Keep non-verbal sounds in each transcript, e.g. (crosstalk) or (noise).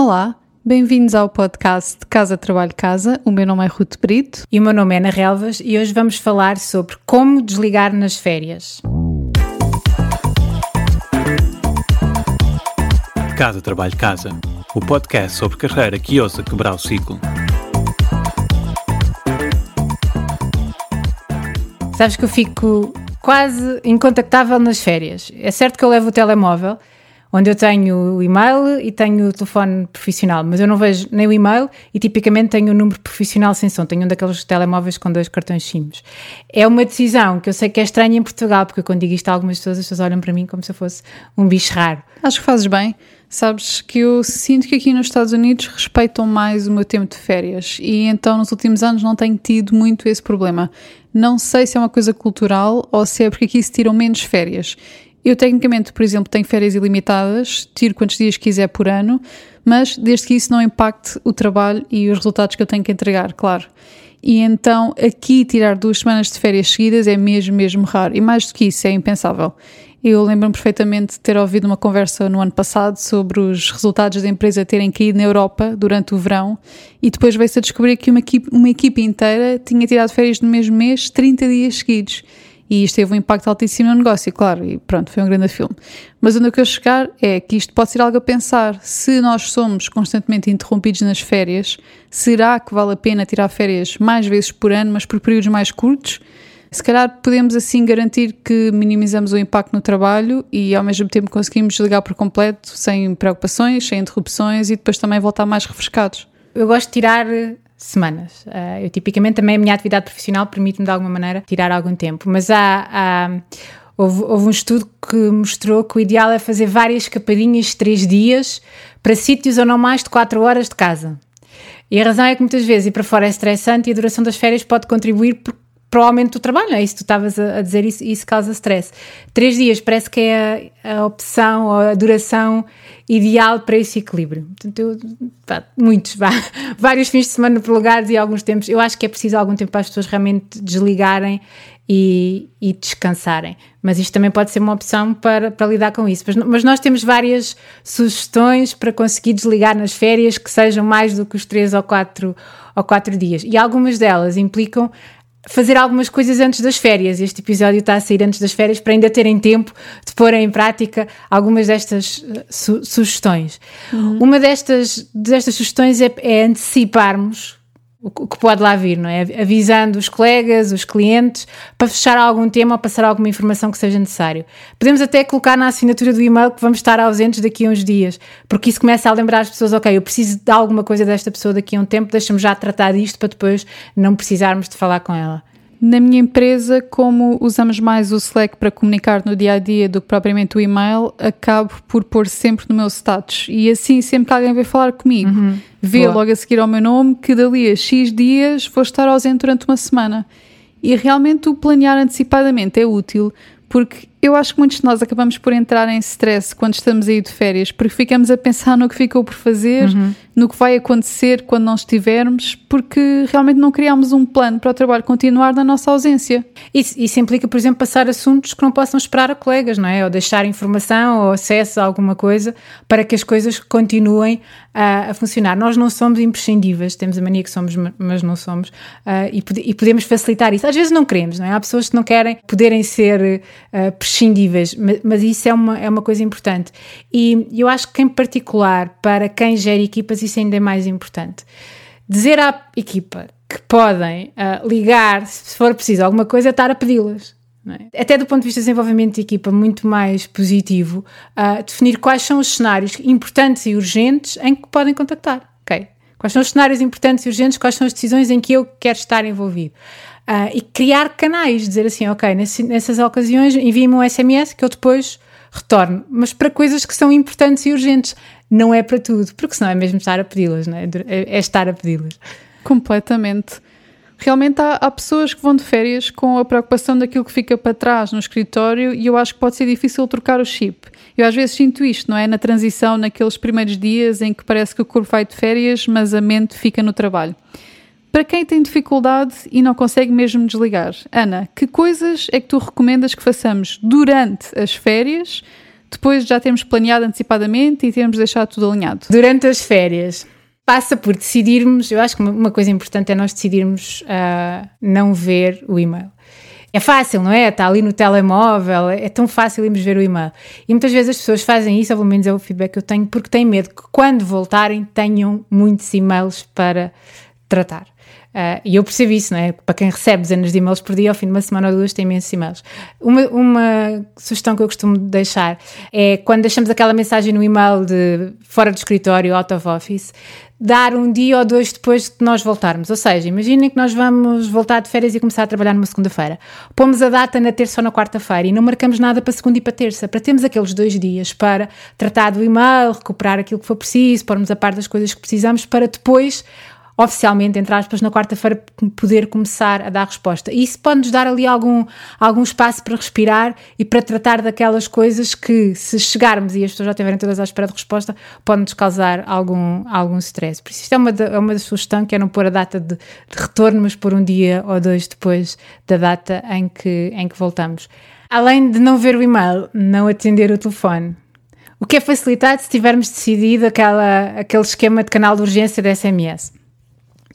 Olá, bem-vindos ao podcast Casa Trabalho Casa. O meu nome é Ruth Brito. E o meu nome é Ana Relvas e hoje vamos falar sobre como desligar nas férias. Casa Trabalho Casa, o podcast sobre carreira que ousa quebrar o ciclo. Sabes que eu fico quase incontactável nas férias. É certo que eu levo o telemóvel, onde eu tenho o e-mail e tenho o telefone profissional, mas eu não vejo nem o e-mail e tipicamente tenho o número profissional sem som, tenho um daqueles telemóveis com dois cartões SIMs. É uma decisão que eu sei que é estranha em Portugal, porque quando digo isto a algumas pessoas, as pessoas olham para mim como se eu fosse um bicho raro. Acho que fazes bem. Sabes que eu sinto que aqui nos Estados Unidos respeitam mais o meu tempo de férias e então nos últimos anos não tenho tido muito esse problema. Não sei se é uma coisa cultural ou se é porque aqui se tiram menos férias. Eu, tecnicamente, por exemplo, tenho férias ilimitadas, tiro quantos dias quiser por ano, mas desde que isso não impacte o trabalho e os resultados que eu tenho que entregar, claro. E então, aqui, tirar duas semanas de férias seguidas é mesmo, mesmo raro. E mais do que isso, é impensável. Eu lembro-me perfeitamente de ter ouvido uma conversa no ano passado sobre os resultados da empresa terem caído na Europa durante o verão e depois veio-se a descobrir que uma equipe, uma equipe inteira tinha tirado férias no mesmo mês 30 dias seguidos. E isto teve um impacto altíssimo no negócio, claro, e pronto, foi um grande filme. Mas onde eu quero chegar é que isto pode ser algo a pensar. Se nós somos constantemente interrompidos nas férias, será que vale a pena tirar férias mais vezes por ano, mas por períodos mais curtos? Se calhar podemos assim garantir que minimizamos o impacto no trabalho e ao mesmo tempo conseguimos desligar por completo, sem preocupações, sem interrupções e depois também voltar mais refrescados. Eu gosto de tirar semanas. Uh, eu tipicamente também a minha atividade profissional permite-me de alguma maneira tirar algum tempo, mas há, há houve, houve, um estudo que mostrou que o ideal é fazer várias escapadinhas de três dias para sítios ou não mais de quatro horas de casa. E a razão é que muitas vezes ir para fora é estressante e a duração das férias pode contribuir por aumento do trabalho, é isso tu estavas a, a, dizer, isso, isso causa stress. Três dias parece que é a, a opção ou a duração ideal para esse equilíbrio. Portanto, eu, pá, muitos, vá, (laughs) vários fins de semana prolongados e alguns tempos. Eu acho que é preciso algum tempo para as pessoas realmente desligarem e, e descansarem. Mas isto também pode ser uma opção para, para lidar com isso. Mas, mas nós temos várias sugestões para conseguir desligar nas férias que sejam mais do que os três ou quatro, ou quatro dias. E algumas delas implicam fazer algumas coisas antes das férias. Este episódio está a sair antes das férias para ainda terem tempo de pôr em prática algumas destas uh, su sugestões. Uhum. Uma destas, destas sugestões é, é anteciparmos o que pode lá vir, não é? Avisando os colegas, os clientes, para fechar algum tema ou passar alguma informação que seja necessário. Podemos até colocar na assinatura do e-mail que vamos estar ausentes daqui a uns dias, porque isso começa a lembrar as pessoas, ok, eu preciso de alguma coisa desta pessoa daqui a um tempo, deixa-me já tratar disto para depois não precisarmos de falar com ela. Na minha empresa, como usamos mais o Slack para comunicar no dia a dia do que propriamente o e-mail, acabo por pôr sempre no meu status. E assim, sempre que alguém vem falar comigo, uhum. vê Boa. logo a seguir ao meu nome que dali a X dias vou estar ausente durante uma semana. E realmente o planear antecipadamente é útil, porque eu acho que muitos de nós acabamos por entrar em stress quando estamos aí de férias, porque ficamos a pensar no que ficou por fazer, uhum. no que vai acontecer quando não estivermos, porque realmente não criámos um plano para o trabalho continuar na nossa ausência. Isso, isso implica, por exemplo, passar assuntos que não possam esperar a colegas, não é? Ou deixar informação ou acesso a alguma coisa para que as coisas continuem a, a funcionar. Nós não somos imprescindíveis, temos a mania que somos, mas não somos, uh, e, e, podemos facilitar isso. Às vezes não queremos, não é? Há pessoas que não querem poderem ser uh, prescindíveis, mas, mas, isso é uma, é uma coisa importante. E eu acho que, em particular, para quem gera equipas, isso ainda é mais importante. Dizer à equipa que podem uh, ligar, se for preciso alguma coisa, é estar a pedi-las. É? Até do ponto de vista de desenvolvimento de equipa, muito mais positivo, uh, definir quais são os cenários importantes e urgentes em que podem contactar. Okay? Quais são os cenários importantes e urgentes, quais são as decisões em que eu quero estar envolvido. Uh, e criar canais, dizer assim, ok, nesse, nessas ocasiões envie-me um SMS que eu depois retorno, mas para coisas que são importantes e urgentes, não é para tudo, porque senão é mesmo estar a pedi-las, não é? é? É estar a pedi-las. Completamente. Realmente há, há, pessoas que vão de férias com a preocupação daquilo que fica para trás no escritório e eu acho que pode ser difícil trocar o chip. Eu às vezes sinto isto, não é? Na transição, naqueles primeiros dias em que parece que o corpo vai de férias, mas a mente fica no trabalho. Para quem tem dificuldade e não consegue mesmo desligar, Ana, que coisas é que tu recomendas que façamos durante as férias depois de já termos planeado antecipadamente e termos deixado tudo alinhado? Durante as férias, passa por decidirmos. Eu acho que uma coisa importante é nós decidirmos uh, não ver o e-mail. É fácil, não é? Está ali no telemóvel, é tão fácil irmos ver o e-mail. E muitas vezes as pessoas fazem isso, ou pelo menos é o feedback que eu tenho, porque têm medo que quando voltarem tenham muitos e-mails para tratar. Uh, e eu percebo isso, não é? Para quem recebe dezenas de e-mails por dia, ao fim de uma semana ou duas tem imensos e-mails. Uma, uma sugestão que eu costumo deixar é quando deixamos aquela mensagem no e-mail de fora do escritório, out of office, dar um dia ou dois depois de nós voltarmos. Ou seja, imaginem que nós vamos voltar de férias e começar a trabalhar numa segunda-feira. Pomos a data na terça ou na quarta-feira e não marcamos nada para segunda e para terça, para termos aqueles dois dias para tratar do e-mail, recuperar aquilo que for preciso, pormos a par das coisas que precisamos para depois oficialmente, entre aspas, na quarta-feira poder começar a dar resposta. E isso pode-nos dar ali algum, algum espaço para respirar e para tratar daquelas coisas que, se chegarmos e as pessoas já estiverem todas à espera de resposta, pode-nos causar algum, algum stress. Por isso, isto é uma, é uma sugestão que é não pôr a data de, de retorno, mas pôr um dia ou dois depois da data em que, em que voltamos. Além de não ver o e-mail, não atender o telefone. O que é facilitado se tivermos decidido aquela, aquele esquema de canal de urgência da SMS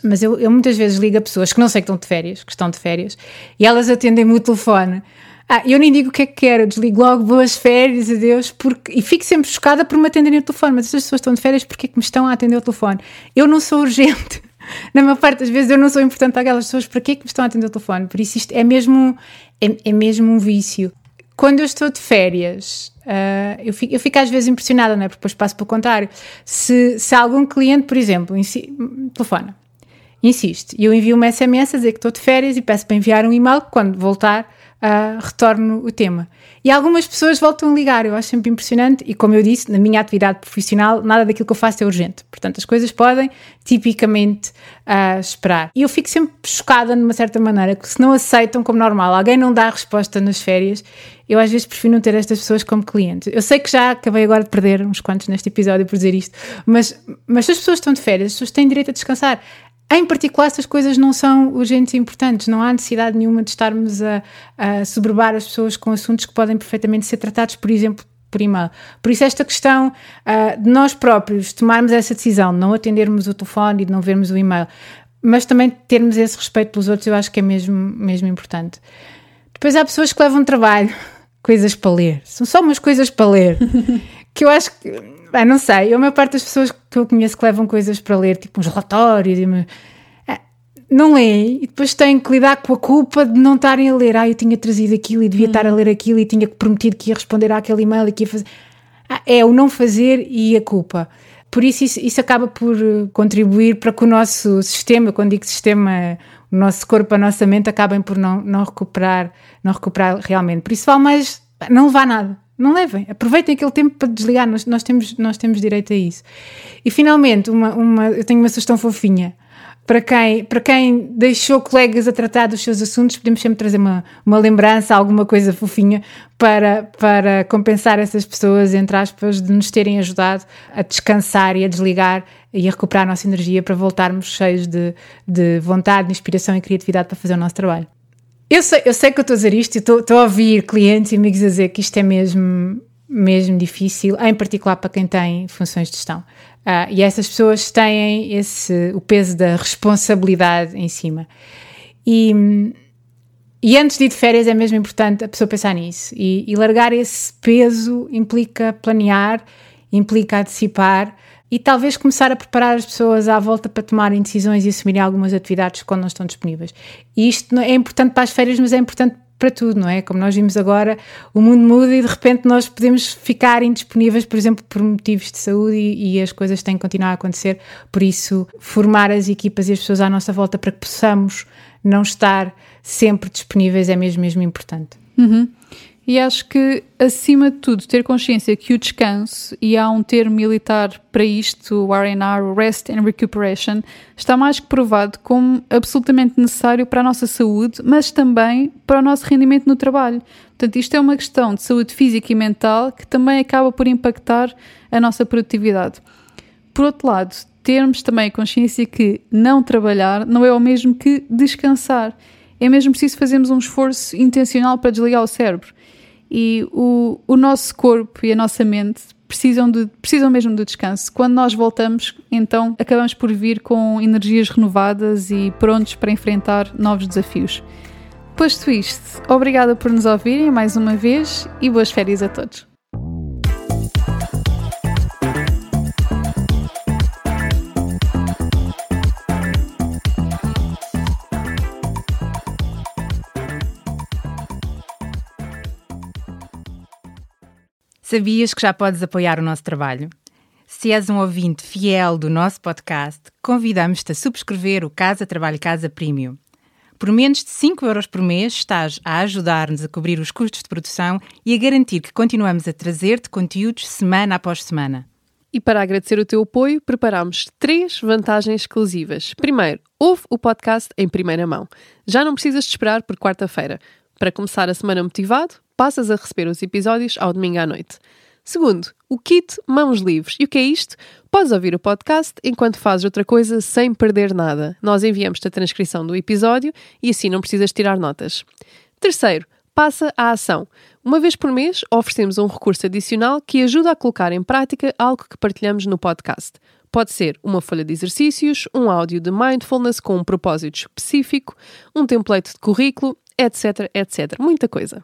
mas eu, eu, muitas vezes ligo a pessoas que não sei que estão de férias, que estão de férias, e elas atendem-me o telefone. Ah, eu nem digo o que é que quero, desligo logo boas férias, adeus, porque, e fico sempre chocada por me atenderem o telefone, mas estas pessoas estão de férias, porque é que me estão a atender o telefone? Eu não sou urgente. (laughs) Na maior parte das vezes eu não sou importante para aquelas pessoas, para que é que me estão a atender o telefone? Por isso isto é mesmo, é, é mesmo um vício. Quando eu estou de férias, Uh, eu, fico, eu fico às vezes impressionada, não é? Porque depois passo para o contrário. Se, se algum cliente, por exemplo, si, telefona insiste. E eu envio uma SMS a dizer que estou de férias e peço para enviar um e-mail quando voltar uh, retorno o tema. E algumas pessoas voltam a ligar, eu acho sempre impressionante e como eu disse, na minha atividade profissional, nada daquilo que eu faço é urgente. Portanto, as coisas podem tipicamente uh, esperar. E eu fico sempre chocada, de uma certa maneira, que se não aceitam como normal, alguém não dá resposta nas férias, eu às vezes prefiro não ter estas pessoas como clientes. Eu sei que já acabei agora de perder uns quantos neste episódio por dizer isto, mas, mas se as pessoas estão de férias, as pessoas têm direito a descansar. Em particular, essas coisas não são urgentes e importantes, não há necessidade nenhuma de estarmos a, a sobrepor as pessoas com assuntos que podem perfeitamente ser tratados, por exemplo, por e-mail. Por isso, esta questão uh, de nós próprios tomarmos essa decisão, de não atendermos o telefone e de não vermos o e-mail, mas também termos esse respeito pelos outros, eu acho que é mesmo, mesmo importante. Depois há pessoas que levam trabalho, (laughs) coisas para ler, são só umas coisas para ler, (laughs) que eu acho que Bem, não sei. A maior parte das pessoas que eu conheço que levam coisas para ler, tipo uns relatórios, e. É, não leem e depois têm que lidar com a culpa de não estarem a ler. Ah, eu tinha trazido aquilo e devia hum. estar a ler aquilo e tinha prometido que ia responder àquele e-mail e que ia fazer. Ah, é o não fazer e a culpa. Por isso, isso, isso acaba por eh, contribuir para que o nosso sistema, quando digo sistema, o nosso corpo, a nossa mente, acabem por não, não recuperar, não recuperar realmente. Por isso vale mais não levar nada. Não levem, aproveitem aquele tempo para desligar, nós, nós, temos, nós temos direito a isso. E finalmente, uma, uma, eu tenho uma sugestão fofinha. Para quem, para quem deixou colegas a tratar dos seus assuntos, podemos sempre trazer uma, uma lembrança, alguma coisa fofinha para, para compensar essas pessoas, entre aspas, de nos terem ajudado a descansar e a desligar e a recuperar a nossa energia para voltarmos cheios de, de vontade, de inspiração e criatividade para fazer o nosso trabalho. Eu sei, eu sei que eu estou a dizer isto e estou, a ouvir clientes e amigos a dizer que isto é mesmo, mesmo difícil, em particular para quem tem funções de gestão. Uh, e essas pessoas têm esse, o peso da responsabilidade em cima. E, e antes de ir de férias é mesmo importante a pessoa pensar nisso. E, e largar esse peso implica planear, implica antecipar e talvez começar a preparar as pessoas à volta para tomarem decisões e assumirem algumas atividades quando não estão disponíveis. E isto é importante para as férias, mas é importante para tudo, não é? Como nós vimos agora, o mundo muda e de repente nós podemos ficar indisponíveis, por exemplo, por motivos de saúde e, e as coisas têm que continuar a acontecer. Por isso, formar as equipas e as pessoas à nossa volta para que possamos não estar sempre disponíveis é mesmo, mesmo importante. Uhum. E acho que, acima de tudo, ter consciência que o descanso, e há um termo militar para isto, o RNR, Rest and Recuperation, está mais que provado como absolutamente necessário para a nossa saúde, mas também para o nosso rendimento no trabalho. Portanto, isto é uma questão de saúde física e mental que também acaba por impactar a nossa produtividade. Por outro lado, termos também a consciência que não trabalhar não é o mesmo que descansar. É mesmo preciso fazermos um esforço intencional para desligar o cérebro. E o, o nosso corpo e a nossa mente precisam, de, precisam mesmo do descanso. Quando nós voltamos, então acabamos por vir com energias renovadas e prontos para enfrentar novos desafios. Posto isto, obrigada por nos ouvirem mais uma vez e boas férias a todos. Sabias que já podes apoiar o nosso trabalho? Se és um ouvinte fiel do nosso podcast, convidamos-te a subscrever o Casa Trabalho Casa Premium. Por menos de 5 euros por mês, estás a ajudar-nos a cobrir os custos de produção e a garantir que continuamos a trazer-te conteúdos semana após semana. E para agradecer o teu apoio, preparamos três vantagens exclusivas. Primeiro, ouve o podcast em primeira mão. Já não precisas de esperar por quarta-feira. Para começar a semana motivado, passas a receber os episódios ao domingo à noite. Segundo, o kit Mãos Livres. E o que é isto? Podes ouvir o podcast enquanto fazes outra coisa sem perder nada. Nós enviamos-te a transcrição do episódio e assim não precisas tirar notas. Terceiro, passa à ação. Uma vez por mês oferecemos um recurso adicional que ajuda a colocar em prática algo que partilhamos no podcast. Pode ser uma folha de exercícios, um áudio de mindfulness com um propósito específico, um template de currículo, etc, etc. Muita coisa.